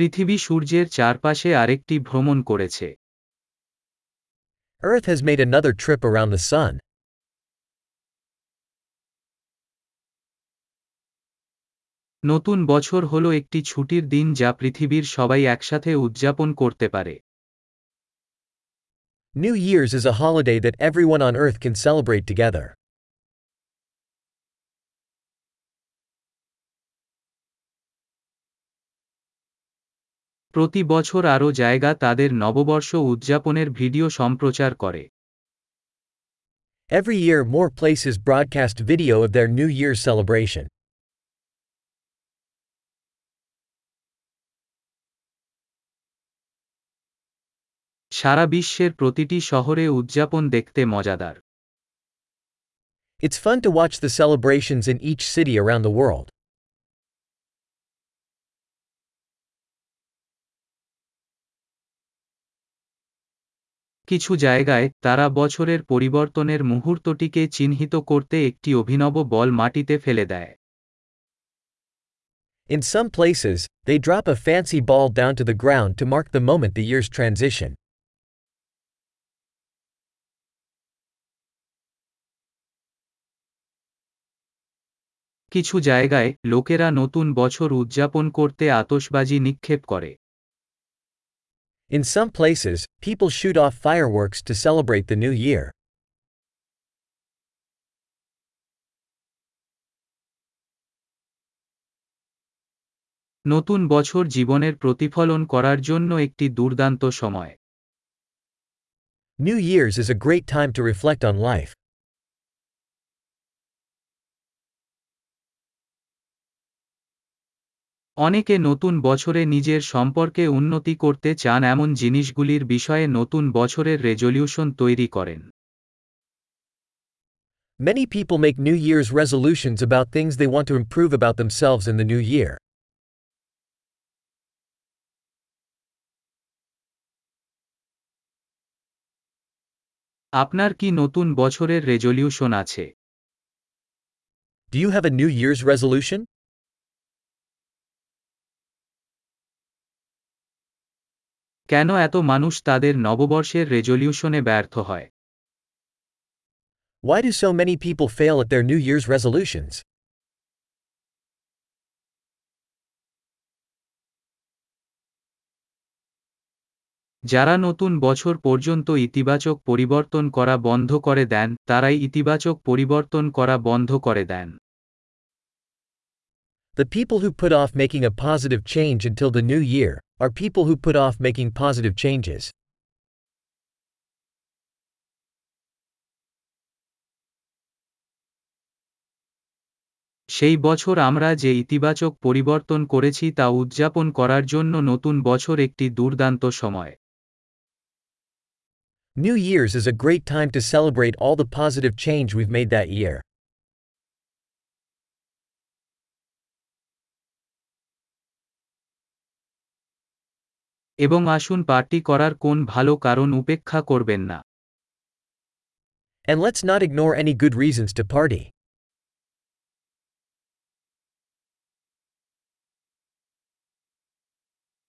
পৃথিবী সূর্যের চারপাশে আরেকটি ভ্রমণ করেছে Earth has made another trip around the sun. নতুন বছর হল একটি ছুটির দিন যা পৃথিবীর সবাই একসাথে উদযাপন করতে পারে New Year's is a holiday that everyone on Earth can celebrate together. প্রতি বছর আরও জায়গা তাদের নববর্ষ উদযাপনের ভিডিও সম্প্রচার করে Every year, more places broadcast video of their New Year's celebration. সারা বিশ্বের প্রতিটি শহরে উদযাপন দেখতে মজাদার It's fun to watch the celebrations in each city around the world. কিছু জায়গায় তারা বছরের পরিবর্তনের মুহূর্তটিকে চিহ্নিত করতে একটি অভিনব বল মাটিতে ফেলে দেয় In some places, they drop a fancy ball down to the ground to mark the moment the year's transition. কিছু জায়গায় লোকেরা নতুন বছর উদযাপন করতে আতশবাজি নিক্ষেপ করে In some places, people shoot off fireworks to celebrate the new year. নতুন বছর জীবনের প্রতিফলন করার জন্য একটি দুর্দান্ত সময় New Year's is a great time to reflect on life. অনেকে নতুন বছরে নিজের সম্পর্কে উন্নতি করতে চান এমন জিনিসগুলির বিষয়ে নতুন বছরের রেজলিউশন তৈরি করেন Many people make New Year's resolutions about things they want to improve about themselves in the new year. আপনার কি নতুন বছরের রেজলিউশন আছে Do you have a New Year's resolution? কেন এত মানুষ তাদের নববর্ষের রেজলিউশনে ব্যর্থ হয় Why do so many people fail at their New Year's resolutions? যারা নতুন বছর পর্যন্ত ইতিবাচক পরিবর্তন করা বন্ধ করে দেন তারাই ইতিবাচক পরিবর্তন করা বন্ধ করে দেন The people who put off making a positive change until the new year are people who put off making positive changes. সেই বছর আমরা যে ইতিবাচক পরিবর্তন করেছি তা উদযাপন করার জন্য নতুন বছর একটি দুর্দান্ত সময় New Year's is a great time to celebrate all the positive change we've made that year. এবং আসুন পার্টি করার কোন ভালো কারণ উপেক্ষা করবেন না And let's not ignore any good reasons to party.